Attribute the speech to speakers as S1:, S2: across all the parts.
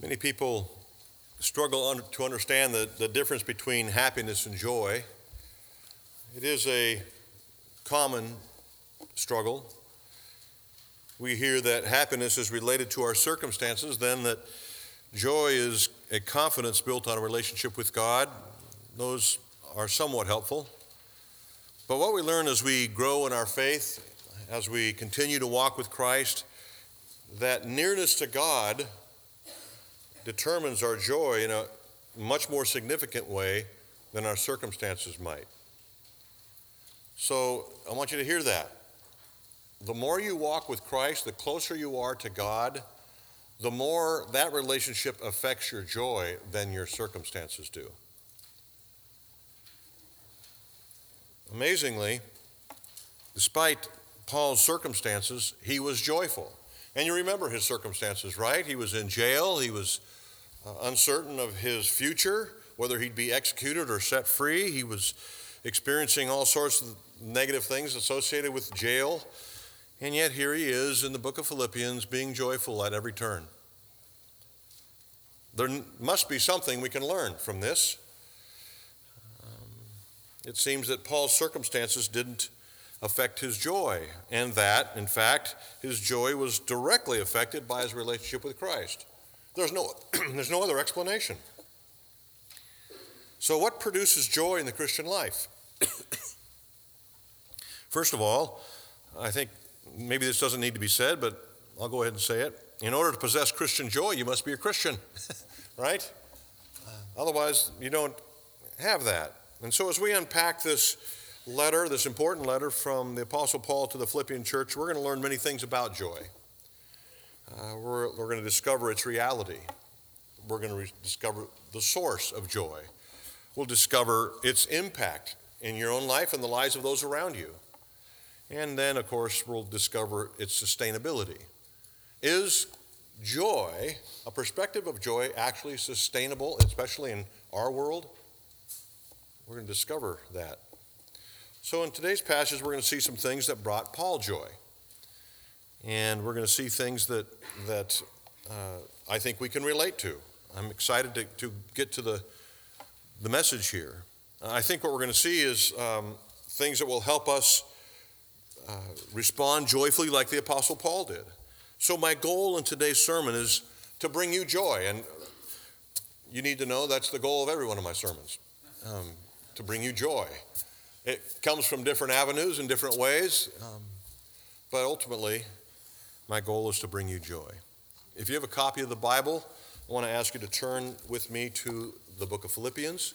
S1: Many people struggle to understand the, the difference between happiness and joy. It is a common struggle. We hear that happiness is related to our circumstances, then that joy is a confidence built on a relationship with God. Those are somewhat helpful. But what we learn as we grow in our faith, as we continue to walk with Christ, that nearness to God determines our joy in a much more significant way than our circumstances might. So I want you to hear that. The more you walk with Christ, the closer you are to God, the more that relationship affects your joy than your circumstances do. Amazingly, despite Paul's circumstances, he was joyful. And you remember his circumstances, right? He was in jail, he was uh, uncertain of his future, whether he'd be executed or set free. He was experiencing all sorts of negative things associated with jail. And yet, here he is in the book of Philippians being joyful at every turn. There must be something we can learn from this. Um, it seems that Paul's circumstances didn't affect his joy, and that, in fact, his joy was directly affected by his relationship with Christ. There's no, there's no other explanation. So, what produces joy in the Christian life? First of all, I think maybe this doesn't need to be said, but I'll go ahead and say it. In order to possess Christian joy, you must be a Christian, right? Otherwise, you don't have that. And so, as we unpack this letter, this important letter from the Apostle Paul to the Philippian church, we're going to learn many things about joy. Uh, we're, we're going to discover its reality. We're going to re- discover the source of joy. We'll discover its impact in your own life and the lives of those around you. And then, of course, we'll discover its sustainability. Is joy, a perspective of joy, actually sustainable, especially in our world? We're going to discover that. So, in today's passage, we're going to see some things that brought Paul joy. And we're going to see things that, that uh, I think we can relate to. I'm excited to, to get to the, the message here. I think what we're going to see is um, things that will help us uh, respond joyfully like the Apostle Paul did. So, my goal in today's sermon is to bring you joy. And you need to know that's the goal of every one of my sermons um, to bring you joy. It comes from different avenues and different ways, um, but ultimately, my goal is to bring you joy. If you have a copy of the Bible, I want to ask you to turn with me to the book of Philippians,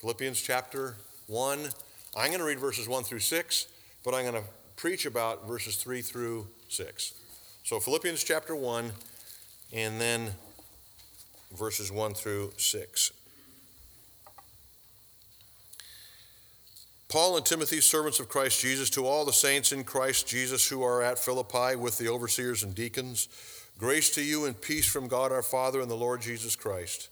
S1: Philippians chapter 1. I'm going to read verses 1 through 6, but I'm going to preach about verses 3 through 6. So, Philippians chapter 1, and then verses 1 through 6. Paul and Timothy, servants of Christ Jesus, to all the saints in Christ Jesus who are at Philippi with the overseers and deacons, grace to you and peace from God our Father and the Lord Jesus Christ.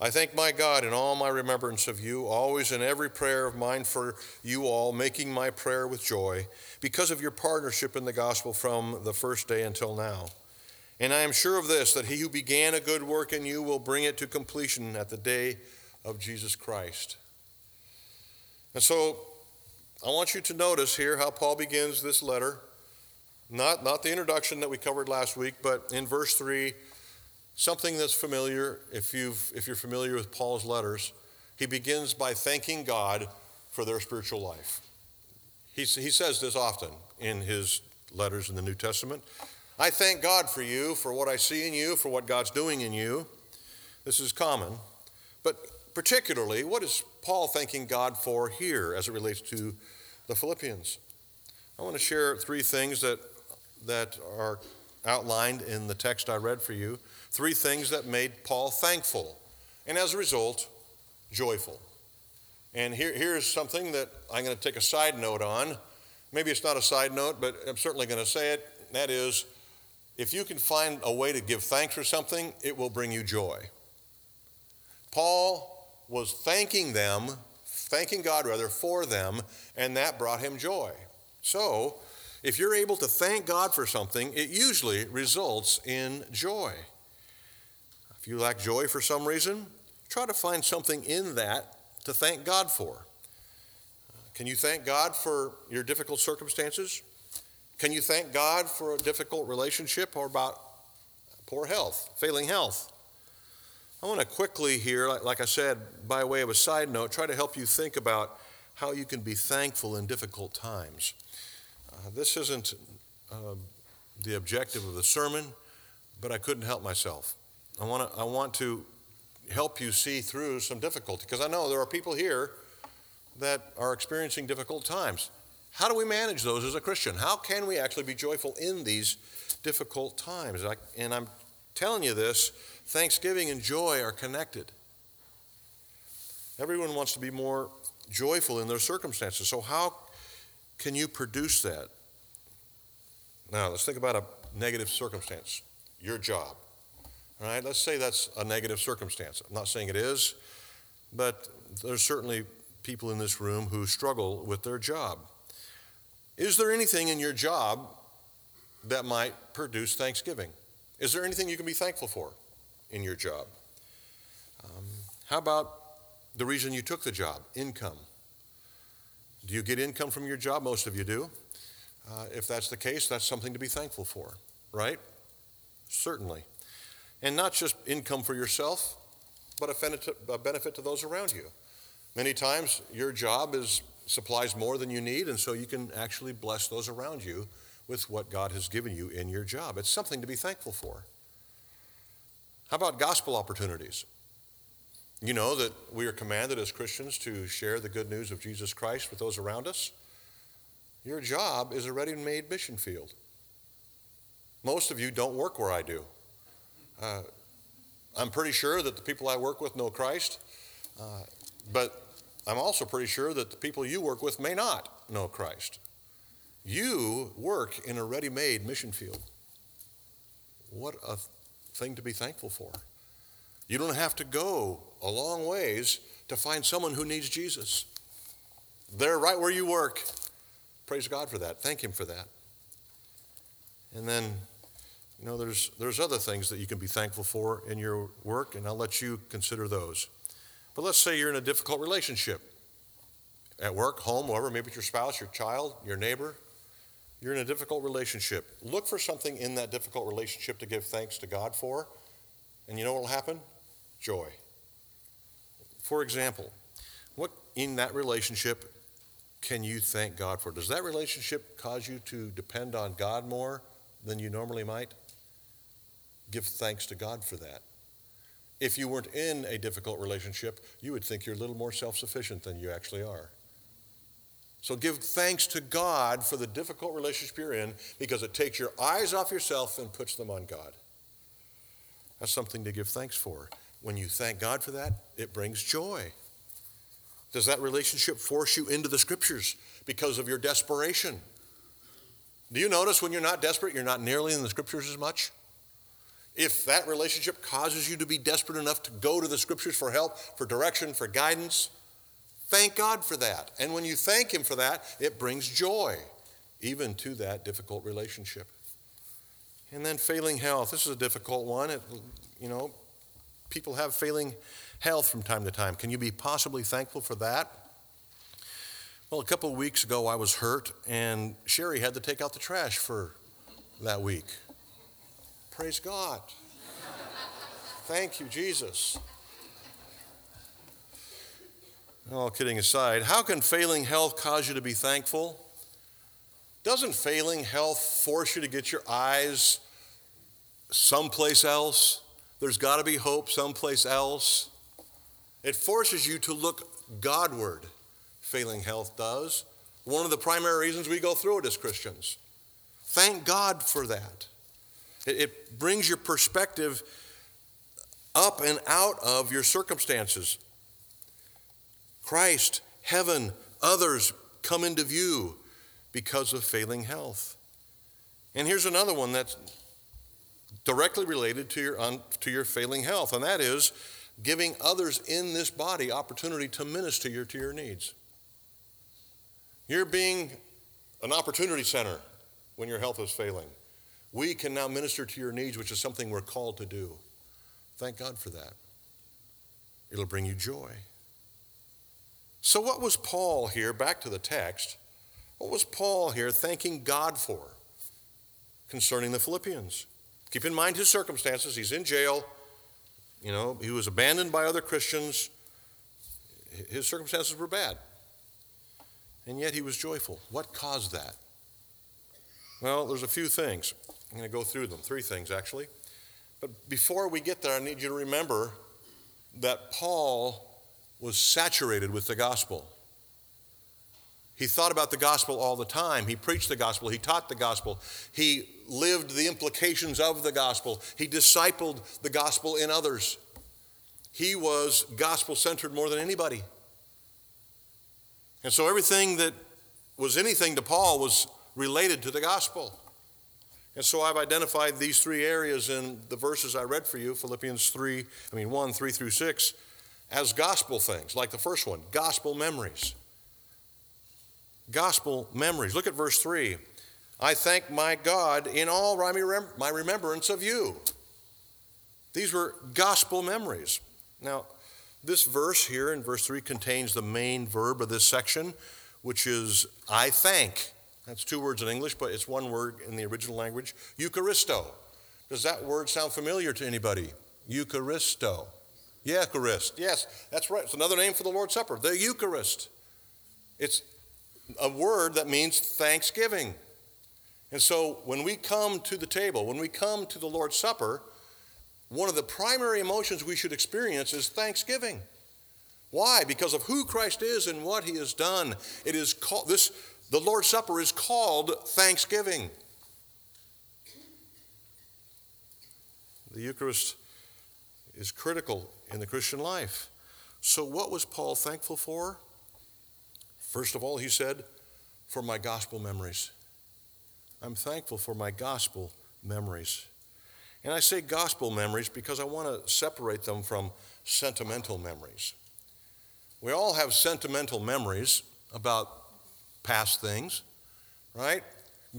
S1: I thank my God in all my remembrance of you, always in every prayer of mine for you all, making my prayer with joy, because of your partnership in the gospel from the first day until now. And I am sure of this, that he who began a good work in you will bring it to completion at the day of Jesus Christ. And so I want you to notice here how Paul begins this letter. Not, not the introduction that we covered last week, but in verse 3, something that's familiar if, you've, if you're familiar with Paul's letters. He begins by thanking God for their spiritual life. He, he says this often in his letters in the New Testament. I thank God for you, for what I see in you, for what God's doing in you. This is common. But particularly, what is Paul thanking God for here as it relates to the Philippians? I want to share three things that, that are outlined in the text I read for you. Three things that made Paul thankful, and as a result, joyful. And here, here's something that I'm going to take a side note on. Maybe it's not a side note, but I'm certainly going to say it. That is, if you can find a way to give thanks for something, it will bring you joy. Paul was thanking them, thanking God rather, for them, and that brought him joy. So, if you're able to thank God for something, it usually results in joy. If you lack joy for some reason, try to find something in that to thank God for. Can you thank God for your difficult circumstances? Can you thank God for a difficult relationship or about poor health, failing health? I want to quickly here, like I said, by way of a side note, try to help you think about how you can be thankful in difficult times. Uh, this isn't uh, the objective of the sermon, but I couldn't help myself. I want to, I want to help you see through some difficulty because I know there are people here that are experiencing difficult times. How do we manage those as a Christian? How can we actually be joyful in these difficult times? and I'm telling you this thanksgiving and joy are connected. Everyone wants to be more joyful in their circumstances. So, how can you produce that? Now, let's think about a negative circumstance your job. All right, let's say that's a negative circumstance. I'm not saying it is, but there's certainly people in this room who struggle with their job. Is there anything in your job that might produce thanksgiving? Is there anything you can be thankful for in your job? Um, how about the reason you took the job? Income. Do you get income from your job? Most of you do. Uh, if that's the case, that's something to be thankful for, right? Certainly. And not just income for yourself, but a benefit to those around you. Many times your job is supplies more than you need, and so you can actually bless those around you with what God has given you in your job. It's something to be thankful for. How about gospel opportunities? You know that we are commanded as Christians to share the good news of Jesus Christ with those around us. Your job is a ready made mission field. Most of you don't work where I do. Uh, I'm pretty sure that the people I work with know Christ, uh, but I'm also pretty sure that the people you work with may not know Christ. You work in a ready made mission field. What a thing to be thankful for. You don't have to go a long ways to find someone who needs Jesus. They're right where you work. Praise God for that. Thank Him for that. And then, you know, there's, there's other things that you can be thankful for in your work, and I'll let you consider those. But let's say you're in a difficult relationship at work, home, wherever, maybe it's your spouse, your child, your neighbor. You're in a difficult relationship. Look for something in that difficult relationship to give thanks to God for, and you know what will happen? Joy. For example, what in that relationship can you thank God for? Does that relationship cause you to depend on God more than you normally might? Give thanks to God for that. If you weren't in a difficult relationship, you would think you're a little more self sufficient than you actually are. So give thanks to God for the difficult relationship you're in because it takes your eyes off yourself and puts them on God. That's something to give thanks for. When you thank God for that, it brings joy. Does that relationship force you into the scriptures because of your desperation? Do you notice when you're not desperate, you're not nearly in the scriptures as much? If that relationship causes you to be desperate enough to go to the scriptures for help, for direction, for guidance, thank God for that. And when you thank Him for that, it brings joy, even to that difficult relationship. And then failing health. This is a difficult one. It, you know, people have failing health from time to time. Can you be possibly thankful for that? Well, a couple of weeks ago, I was hurt, and Sherry had to take out the trash for that week. Praise God. Thank you, Jesus. All kidding aside, how can failing health cause you to be thankful? Doesn't failing health force you to get your eyes someplace else? There's got to be hope someplace else. It forces you to look Godward, failing health does. One of the primary reasons we go through it as Christians. Thank God for that. It, it brings your perspective up and out of your circumstances. Christ, heaven, others come into view because of failing health. And here's another one that's directly related to your, un, to your failing health, and that is giving others in this body opportunity to minister your, to your needs. You're being an opportunity center when your health is failing we can now minister to your needs, which is something we're called to do. Thank God for that. It'll bring you joy. So, what was Paul here? Back to the text. What was Paul here thanking God for concerning the Philippians? Keep in mind his circumstances. He's in jail. You know, he was abandoned by other Christians. His circumstances were bad. And yet he was joyful. What caused that? Well, there's a few things. I'm going to go through them, three things actually. But before we get there, I need you to remember that Paul was saturated with the gospel. He thought about the gospel all the time. He preached the gospel. He taught the gospel. He lived the implications of the gospel. He discipled the gospel in others. He was gospel centered more than anybody. And so everything that was anything to Paul was related to the gospel. And so I've identified these three areas in the verses I read for you, Philippians 3, I mean 1, 3 through 6, as gospel things, like the first one, gospel memories gospel memories. Look at verse 3. I thank my God in all my remembrance of you. These were gospel memories. Now, this verse here in verse 3 contains the main verb of this section, which is I thank. That's two words in English, but it's one word in the original language Eucharisto. Does that word sound familiar to anybody? Eucharisto. Eucharist. Yes, that's right. It's another name for the Lord's Supper, the Eucharist. It's a word that means thanksgiving. And so when we come to the table, when we come to the Lord's Supper, one of the primary emotions we should experience is thanksgiving. Why? Because of who Christ is and what he has done. It is called this the Lord's Supper is called thanksgiving. The Eucharist is critical in the Christian life. So what was Paul thankful for? First of all, he said, for my gospel memories. I'm thankful for my gospel memories. And I say gospel memories because I want to separate them from sentimental memories. We all have sentimental memories about past things, right?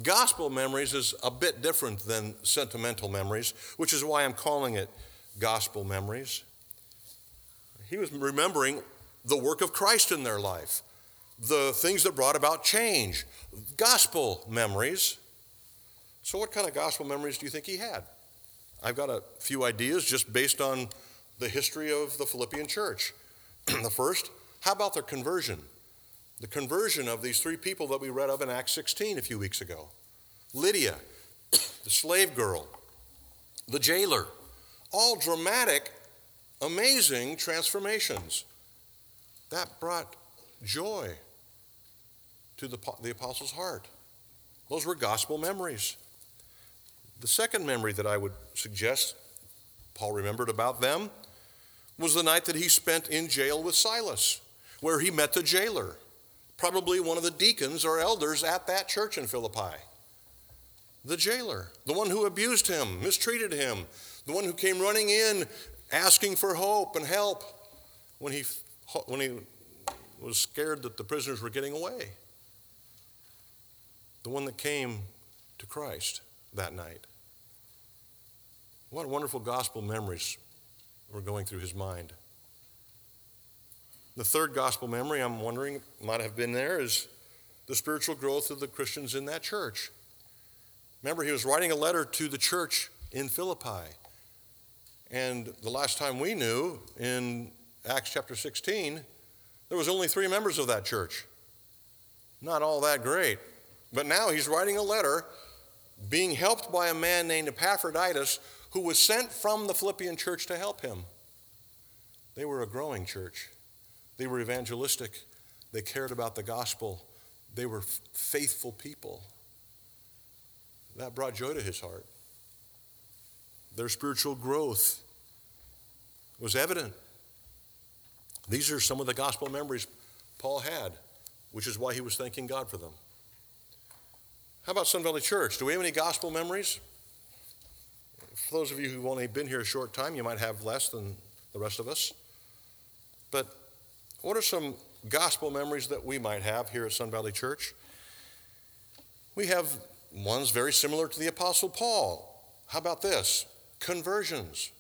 S1: Gospel memories is a bit different than sentimental memories, which is why I'm calling it gospel memories. He was remembering the work of Christ in their life the things that brought about change, gospel memories. So, what kind of gospel memories do you think he had? I've got a few ideas just based on the history of the Philippian church. the first, how about their conversion? The conversion of these three people that we read of in Acts 16 a few weeks ago Lydia, the slave girl, the jailer, all dramatic, amazing transformations. That brought joy to the, the apostles' heart. Those were gospel memories. The second memory that I would suggest Paul remembered about them was the night that he spent in jail with Silas, where he met the jailer, probably one of the deacons or elders at that church in Philippi. The jailer, the one who abused him, mistreated him, the one who came running in asking for hope and help when he, when he was scared that the prisoners were getting away the one that came to Christ that night. What wonderful gospel memories were going through his mind. The third gospel memory I'm wondering might have been there is the spiritual growth of the Christians in that church. Remember, he was writing a letter to the church in Philippi. And the last time we knew, in Acts chapter 16, there was only three members of that church. Not all that great. But now he's writing a letter being helped by a man named Epaphroditus who was sent from the Philippian church to help him. They were a growing church, they were evangelistic, they cared about the gospel, they were faithful people. That brought joy to his heart. Their spiritual growth was evident. These are some of the gospel memories Paul had, which is why he was thanking God for them. How about Sun Valley Church? Do we have any gospel memories? For those of you who've only been here a short time, you might have less than the rest of us. But what are some gospel memories that we might have here at Sun Valley Church? We have ones very similar to the Apostle Paul. How about this? Conversions.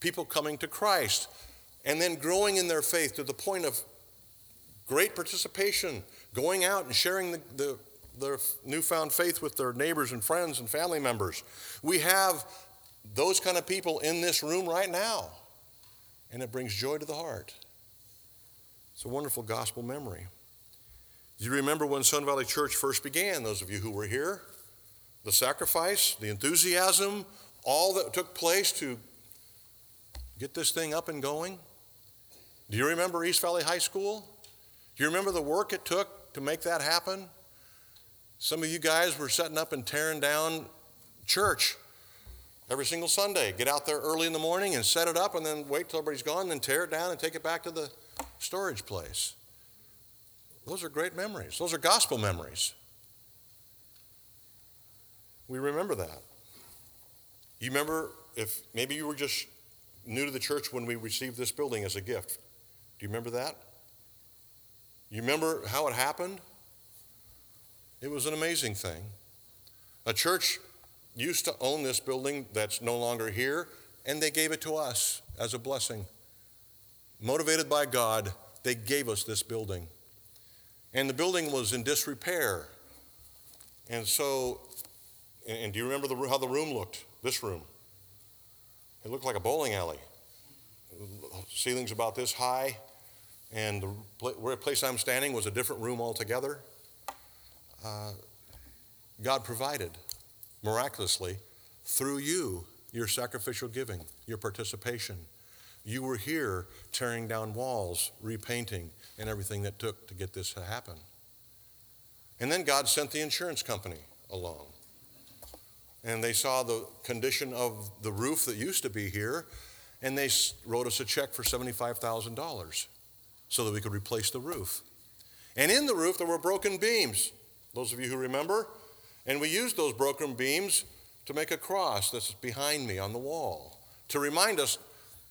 S1: people coming to Christ, and then growing in their faith to the point of great participation, going out and sharing the, the, their newfound faith with their neighbors and friends and family members. We have those kind of people in this room right now, and it brings joy to the heart. It's a wonderful gospel memory. You remember when Sun Valley Church first began, those of you who were here? The sacrifice, the enthusiasm, all that took place to get this thing up and going? Do you remember East Valley High School? Do you remember the work it took to make that happen? Some of you guys were setting up and tearing down church every single Sunday. Get out there early in the morning and set it up and then wait till everybody's gone, then tear it down and take it back to the storage place. Those are great memories. Those are gospel memories. We remember that. You remember if maybe you were just new to the church when we received this building as a gift. Do you remember that? You remember how it happened? It was an amazing thing. A church used to own this building that's no longer here, and they gave it to us as a blessing. Motivated by God, they gave us this building. And the building was in disrepair. And so, and do you remember the, how the room looked? This room. It looked like a bowling alley. Ceilings about this high, and the place I'm standing was a different room altogether. Uh, God provided miraculously through you, your sacrificial giving, your participation. You were here tearing down walls, repainting, and everything that took to get this to happen. And then God sent the insurance company along. And they saw the condition of the roof that used to be here, and they wrote us a check for $75,000 so that we could replace the roof. And in the roof, there were broken beams, those of you who remember. And we used those broken beams to make a cross that's behind me on the wall to remind us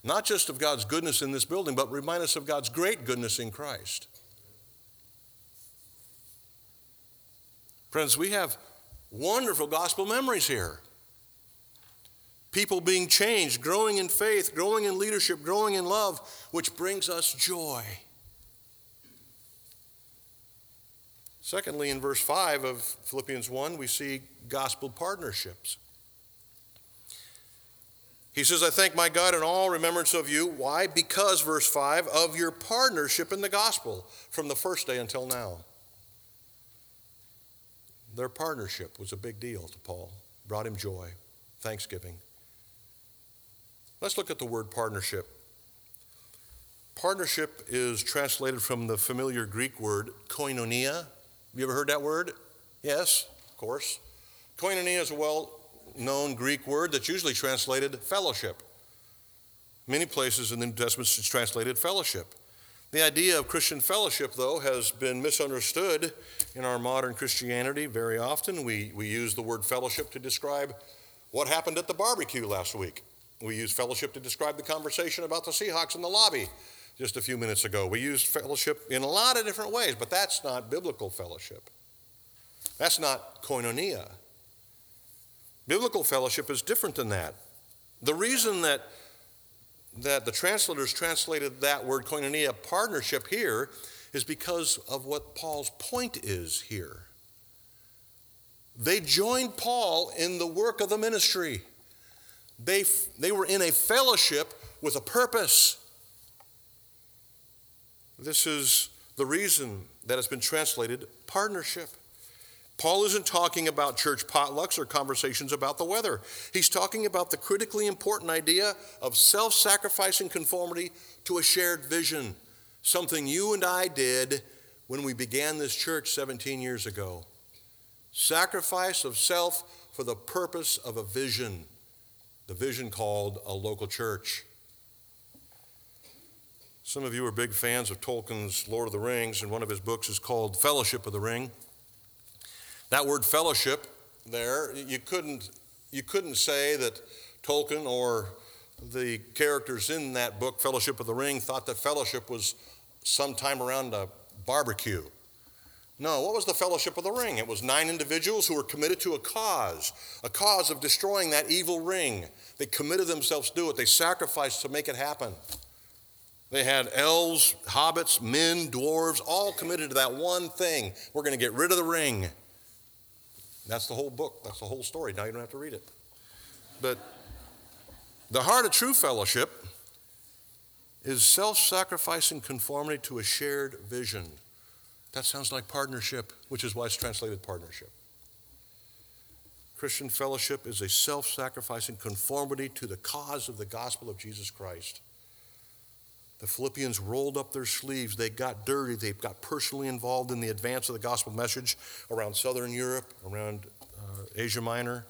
S1: not just of God's goodness in this building, but remind us of God's great goodness in Christ. Friends, we have wonderful gospel memories here. People being changed, growing in faith, growing in leadership, growing in love, which brings us joy. Secondly, in verse 5 of Philippians 1, we see gospel partnerships. He says, I thank my God in all remembrance of you. Why? Because, verse 5, of your partnership in the gospel from the first day until now. Their partnership was a big deal to Paul, brought him joy, thanksgiving. Let's look at the word partnership. Partnership is translated from the familiar Greek word koinonia. Have you ever heard that word? Yes, of course. Koinonia is a well known Greek word that's usually translated fellowship. Many places in the New Testament it's translated fellowship. The idea of Christian fellowship, though, has been misunderstood in our modern Christianity very often. We, we use the word fellowship to describe what happened at the barbecue last week. We use fellowship to describe the conversation about the Seahawks in the lobby just a few minutes ago. We use fellowship in a lot of different ways, but that's not biblical fellowship. That's not koinonia. Biblical fellowship is different than that. The reason that, that the translators translated that word koinonia, partnership, here is because of what Paul's point is here. They joined Paul in the work of the ministry. They, they were in a fellowship with a purpose. This is the reason that it's been translated partnership. Paul isn't talking about church potlucks or conversations about the weather. He's talking about the critically important idea of self sacrificing conformity to a shared vision, something you and I did when we began this church 17 years ago. Sacrifice of self for the purpose of a vision, the vision called a local church. Some of you are big fans of Tolkien's Lord of the Rings, and one of his books is called Fellowship of the Ring. That word fellowship there, you couldn't, you couldn't say that Tolkien or the characters in that book, Fellowship of the Ring, thought that fellowship was sometime around a barbecue. No, what was the fellowship of the ring? It was nine individuals who were committed to a cause, a cause of destroying that evil ring. They committed themselves to it, they sacrificed to make it happen. They had elves, hobbits, men, dwarves, all committed to that one thing. We're going to get rid of the ring. That's the whole book. That's the whole story. Now you don't have to read it. But the heart of true fellowship is self sacrificing conformity to a shared vision. That sounds like partnership, which is why it's translated partnership. Christian fellowship is a self sacrificing conformity to the cause of the gospel of Jesus Christ. The Philippians rolled up their sleeves. They got dirty. They got personally involved in the advance of the gospel message around southern Europe, around uh, Asia Minor.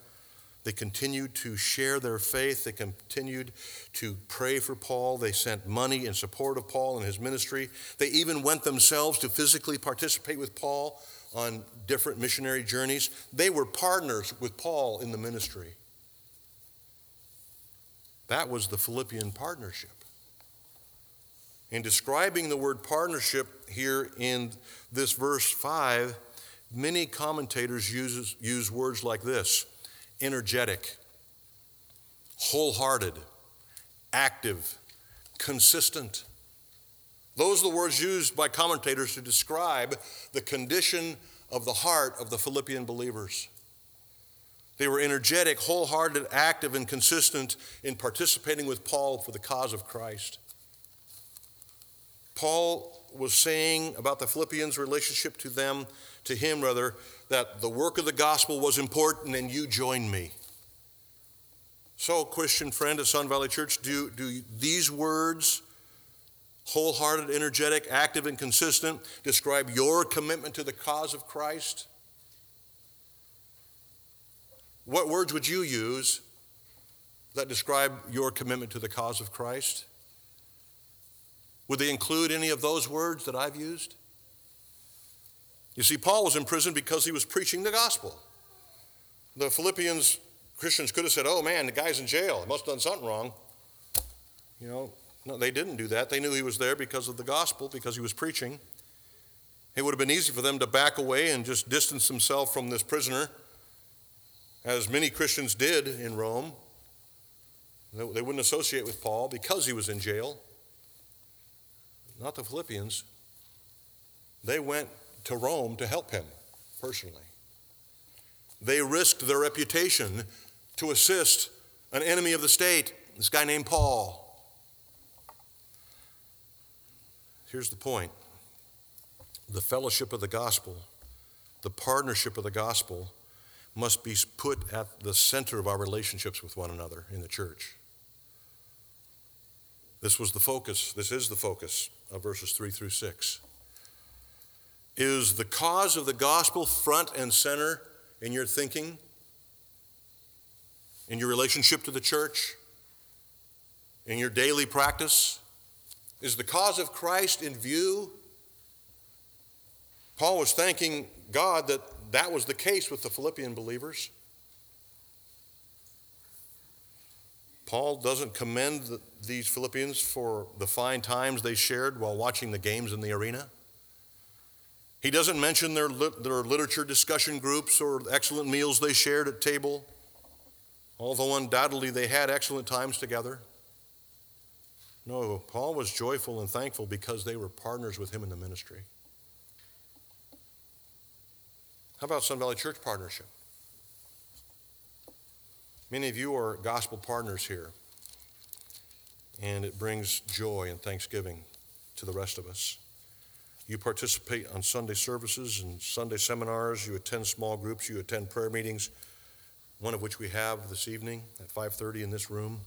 S1: They continued to share their faith. They continued to pray for Paul. They sent money in support of Paul and his ministry. They even went themselves to physically participate with Paul on different missionary journeys. They were partners with Paul in the ministry. That was the Philippian partnership. In describing the word partnership here in this verse 5, many commentators uses, use words like this energetic, wholehearted, active, consistent. Those are the words used by commentators to describe the condition of the heart of the Philippian believers. They were energetic, wholehearted, active, and consistent in participating with Paul for the cause of Christ. Paul was saying about the Philippians' relationship to them, to him rather, that the work of the gospel was important and you join me. So, Christian friend at Sun Valley Church, do, do these words, wholehearted, energetic, active, and consistent, describe your commitment to the cause of Christ? What words would you use that describe your commitment to the cause of Christ? Would they include any of those words that I've used? You see, Paul was in prison because he was preaching the gospel. The Philippians Christians could have said, oh man, the guy's in jail. He must have done something wrong. You know, no, they didn't do that. They knew he was there because of the gospel, because he was preaching. It would have been easy for them to back away and just distance themselves from this prisoner, as many Christians did in Rome. They wouldn't associate with Paul because he was in jail not the Philippians. They went to Rome to help him personally. They risked their reputation to assist an enemy of the state, this guy named Paul. Here's the point the fellowship of the gospel, the partnership of the gospel, must be put at the center of our relationships with one another in the church. This was the focus, this is the focus of verses 3 through 6. Is the cause of the gospel front and center in your thinking, in your relationship to the church, in your daily practice? Is the cause of Christ in view? Paul was thanking God that that was the case with the Philippian believers. Paul doesn't commend the, these Philippians for the fine times they shared while watching the games in the arena. He doesn't mention their, their literature discussion groups or excellent meals they shared at table, although undoubtedly they had excellent times together. No, Paul was joyful and thankful because they were partners with him in the ministry. How about Sun Valley Church partnership? Many of you are gospel partners here, and it brings joy and thanksgiving to the rest of us. You participate on Sunday services and Sunday seminars, you attend small groups, you attend prayer meetings, one of which we have this evening at 5:30 in this room.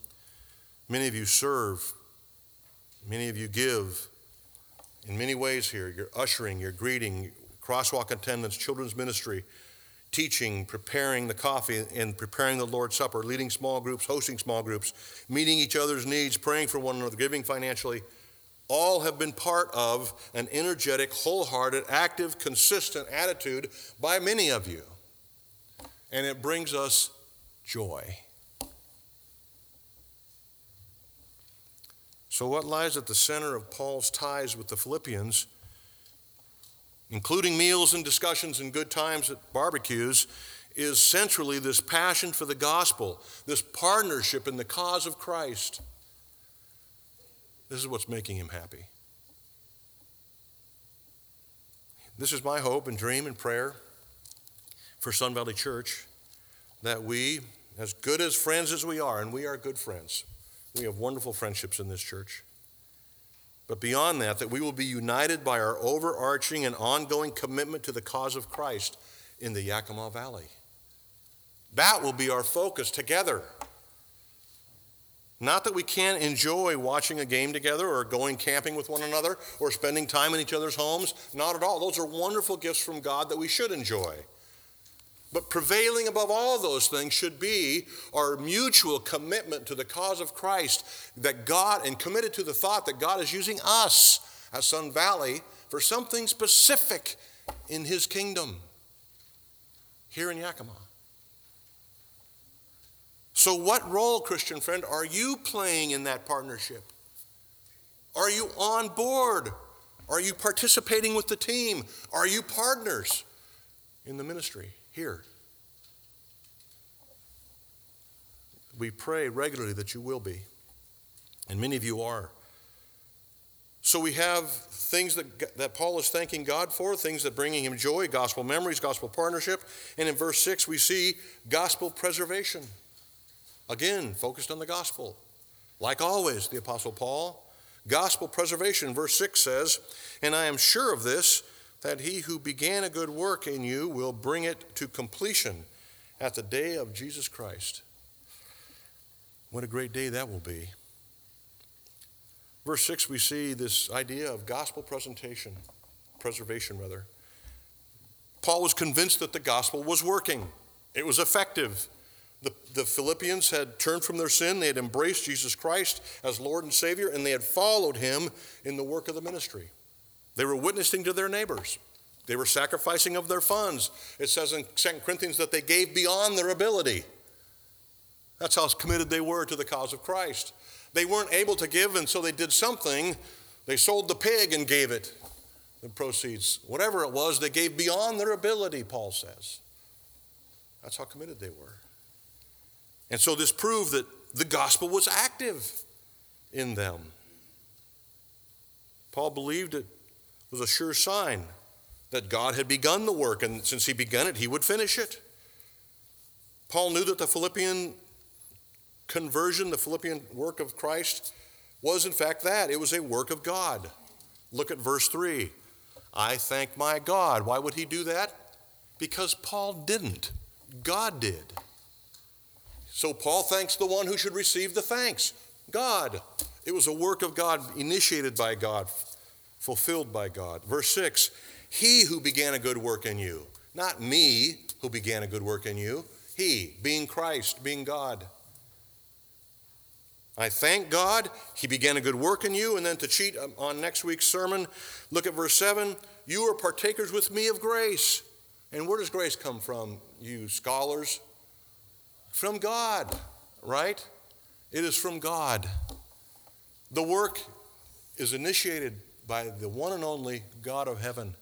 S1: Many of you serve, many of you give in many ways here. You're ushering, you're greeting, crosswalk attendance, children's ministry, teaching, preparing the coffee, and preparing the Lord's Supper, leading small groups, hosting small groups, meeting each other's needs, praying for one another, giving financially, all have been part of an energetic, wholehearted, active, consistent attitude by many of you. And it brings us joy. So, what lies at the center of Paul's ties with the Philippians including meals and discussions and good times at barbecues, is centrally this passion for the gospel, this partnership in the cause of Christ. This is what's making him happy. This is my hope and dream and prayer for Sun Valley Church that we, as good as friends as we are, and we are good friends, we have wonderful friendships in this church. But beyond that, that we will be united by our overarching and ongoing commitment to the cause of Christ in the Yakima Valley. That will be our focus together. Not that we can't enjoy watching a game together or going camping with one another or spending time in each other's homes. Not at all. Those are wonderful gifts from God that we should enjoy. But prevailing above all those things should be our mutual commitment to the cause of Christ that God, and committed to the thought that God is using us as Sun Valley for something specific in His kingdom here in Yakima. So, what role, Christian friend, are you playing in that partnership? Are you on board? Are you participating with the team? Are you partners in the ministry here? We pray regularly that you will be, and many of you are. So we have things that, that Paul is thanking God for, things that bringing him joy, gospel memories, gospel partnership. And in verse 6, we see gospel preservation. Again, focused on the gospel. Like always, the Apostle Paul. Gospel preservation, verse 6 says, And I am sure of this, that he who began a good work in you will bring it to completion at the day of Jesus Christ. What a great day that will be. Verse 6, we see this idea of gospel presentation, preservation, rather. Paul was convinced that the gospel was working, it was effective. The, the Philippians had turned from their sin, they had embraced Jesus Christ as Lord and Savior, and they had followed him in the work of the ministry. They were witnessing to their neighbors. They were sacrificing of their funds. It says in 2 Corinthians that they gave beyond their ability. That's how committed they were to the cause of Christ. They weren't able to give, and so they did something. They sold the pig and gave it the proceeds. Whatever it was, they gave beyond their ability, Paul says. That's how committed they were. And so this proved that the gospel was active in them. Paul believed it was a sure sign that God had begun the work, and since he begun it, he would finish it. Paul knew that the Philippian conversion, the Philippian work of Christ, was in fact that. It was a work of God. Look at verse 3. I thank my God. Why would he do that? Because Paul didn't, God did. So Paul thanks the one who should receive the thanks God. It was a work of God, initiated by God, fulfilled by God. Verse 6 He who began a good work in you, not me who began a good work in you, He, being Christ, being God. I thank God He began a good work in you. And then to cheat um, on next week's sermon, look at verse 7 You are partakers with me of grace. And where does grace come from, you scholars? From God, right? It is from God. The work is initiated by the one and only God of heaven.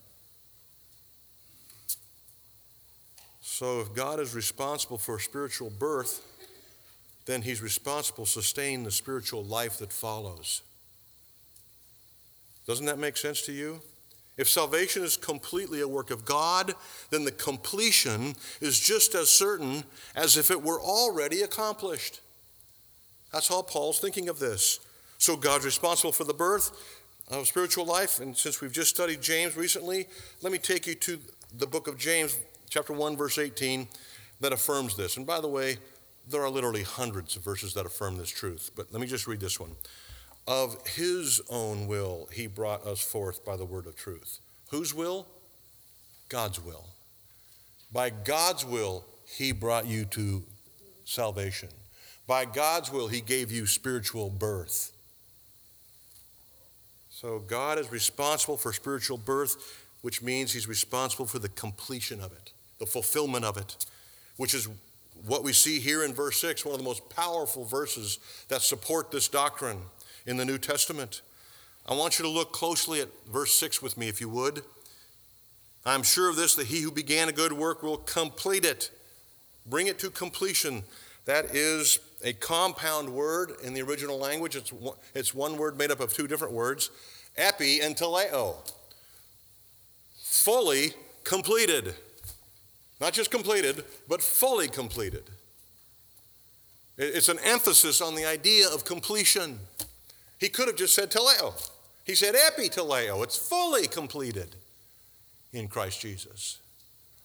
S1: So if God is responsible for spiritual birth, then he's responsible to sustain the spiritual life that follows. Doesn't that make sense to you? If salvation is completely a work of God, then the completion is just as certain as if it were already accomplished. That's how Paul's thinking of this. So God's responsible for the birth of spiritual life. And since we've just studied James recently, let me take you to the book of James, chapter 1, verse 18, that affirms this. And by the way, there are literally hundreds of verses that affirm this truth, but let me just read this one. Of his own will, he brought us forth by the word of truth. Whose will? God's will. By God's will, he brought you to salvation. By God's will, he gave you spiritual birth. So God is responsible for spiritual birth, which means he's responsible for the completion of it, the fulfillment of it, which is what we see here in verse 6, one of the most powerful verses that support this doctrine in the New Testament. I want you to look closely at verse 6 with me, if you would. I'm sure of this that he who began a good work will complete it, bring it to completion. That is a compound word in the original language. It's one, it's one word made up of two different words epi and teleo. Fully completed. Not just completed, but fully completed. It's an emphasis on the idea of completion. He could have just said teleo. He said epi teleo. It's fully completed in Christ Jesus.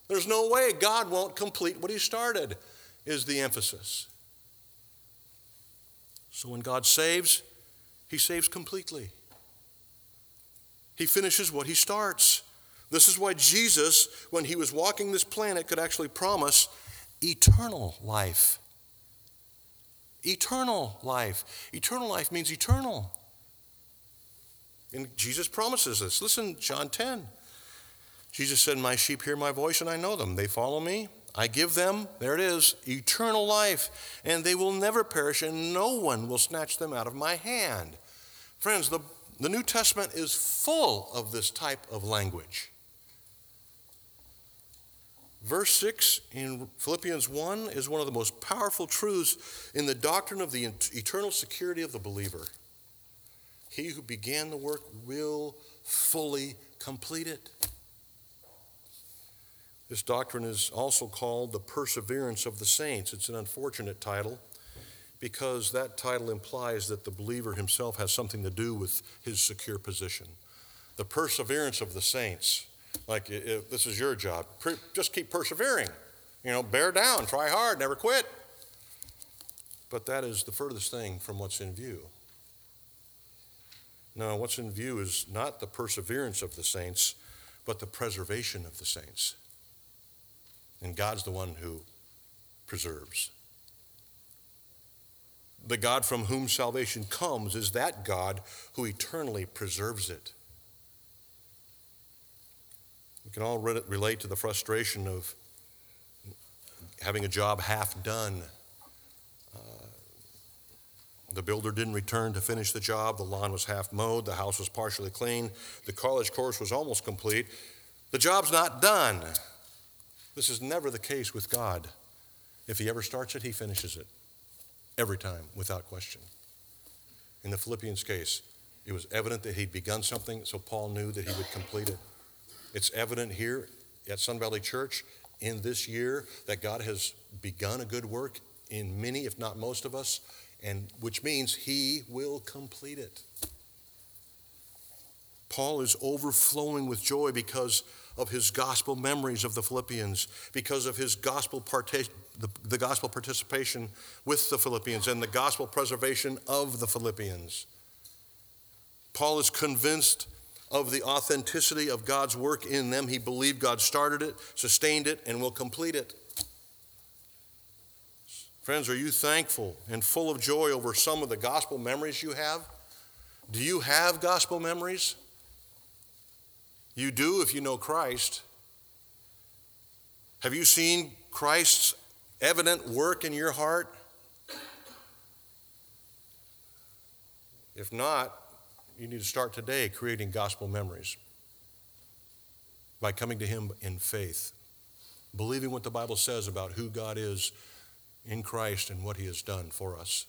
S1: There's no way God won't complete what He started, is the emphasis. So when God saves, He saves completely. He finishes what He starts. This is why Jesus, when He was walking this planet, could actually promise eternal life. Eternal life. Eternal life means eternal. And Jesus promises this. Listen, John 10. Jesus said, My sheep hear my voice and I know them. They follow me. I give them, there it is, eternal life, and they will never perish, and no one will snatch them out of my hand. Friends, the, the New Testament is full of this type of language. Verse 6 in Philippians 1 is one of the most powerful truths in the doctrine of the eternal security of the believer. He who began the work will fully complete it. This doctrine is also called the perseverance of the saints. It's an unfortunate title because that title implies that the believer himself has something to do with his secure position. The perseverance of the saints. Like, if this is your job, just keep persevering. You know, bear down, try hard, never quit. But that is the furthest thing from what's in view. No, what's in view is not the perseverance of the saints, but the preservation of the saints. And God's the one who preserves. The God from whom salvation comes is that God who eternally preserves it. We can all relate to the frustration of having a job half done. Uh, the builder didn't return to finish the job. The lawn was half mowed. The house was partially cleaned. The college course was almost complete. The job's not done. This is never the case with God. If He ever starts it, He finishes it. Every time, without question. In the Philippians case, it was evident that he'd begun something, so Paul knew that he would complete it. It's evident here at Sun Valley Church in this year that God has begun a good work in many, if not most of us, and which means he will complete it. Paul is overflowing with joy because of his gospel memories of the Philippians, because of his gospel partic- the, the gospel participation with the Philippians and the gospel preservation of the Philippians. Paul is convinced of the authenticity of God's work in them. He believed God started it, sustained it, and will complete it. Friends, are you thankful and full of joy over some of the gospel memories you have? Do you have gospel memories? You do if you know Christ. Have you seen Christ's evident work in your heart? If not, you need to start today creating gospel memories by coming to Him in faith, believing what the Bible says about who God is in Christ and what He has done for us.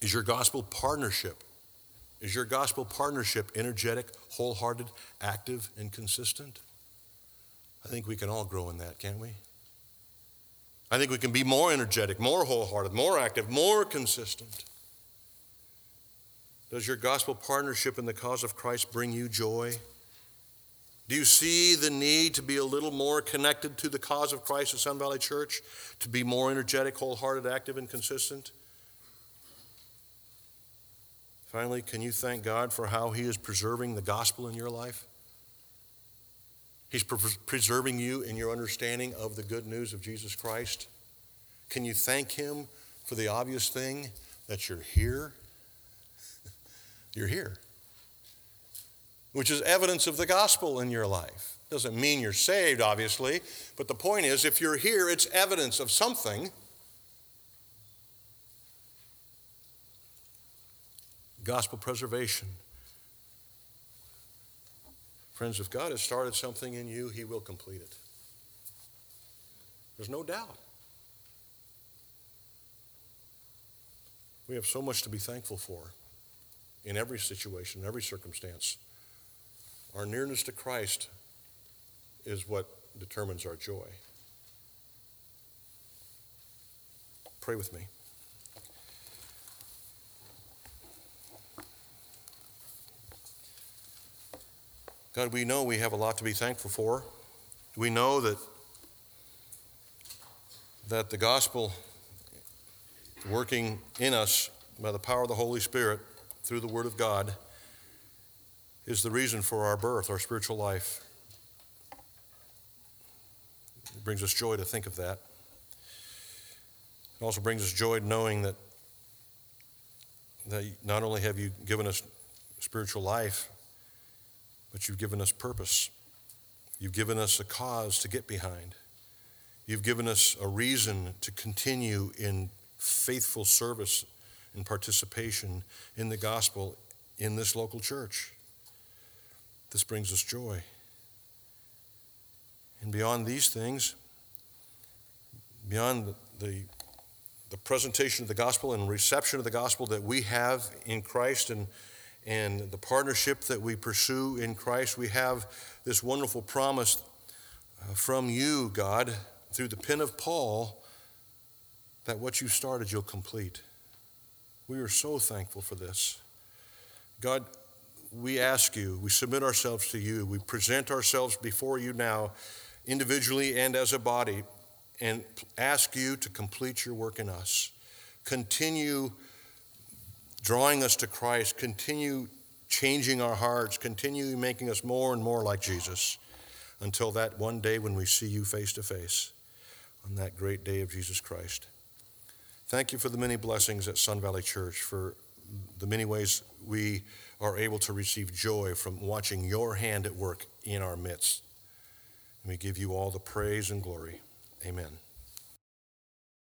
S1: Is your gospel partnership is your gospel partnership energetic, wholehearted, active, and consistent? I think we can all grow in that, can't we? I think we can be more energetic, more wholehearted, more active, more consistent. Does your gospel partnership in the cause of Christ bring you joy? Do you see the need to be a little more connected to the cause of Christ at Sun Valley Church? To be more energetic, wholehearted, active, and consistent? Finally, can you thank God for how He is preserving the gospel in your life? He's pre- preserving you in your understanding of the good news of Jesus Christ. Can you thank Him for the obvious thing that you're here? you're here, which is evidence of the gospel in your life. Doesn't mean you're saved, obviously, but the point is if you're here, it's evidence of something gospel preservation. Friends, if God has started something in you, He will complete it. There's no doubt. We have so much to be thankful for in every situation, in every circumstance. Our nearness to Christ is what determines our joy. Pray with me. God, we know we have a lot to be thankful for. We know that, that the gospel working in us by the power of the Holy Spirit through the Word of God is the reason for our birth, our spiritual life. It brings us joy to think of that. It also brings us joy knowing that, that not only have you given us spiritual life, but you've given us purpose. You've given us a cause to get behind. You've given us a reason to continue in faithful service and participation in the gospel in this local church. This brings us joy. And beyond these things, beyond the, the, presentation of the gospel and reception of the gospel that we have in Christ and and the partnership that we pursue in Christ, we have this wonderful promise uh, from you, God, through the pen of Paul, that what you started, you'll complete. We are so thankful for this. God, we ask you, we submit ourselves to you, we present ourselves before you now, individually and as a body, and ask you to complete your work in us. Continue drawing us to Christ, continue changing our hearts, continue making us more and more like Jesus until that one day when we see you face to face on that great day of Jesus Christ. Thank you for the many blessings at Sun Valley Church, for the many ways we are able to receive joy from watching your hand at work in our midst. And we give you all the praise and glory. Amen.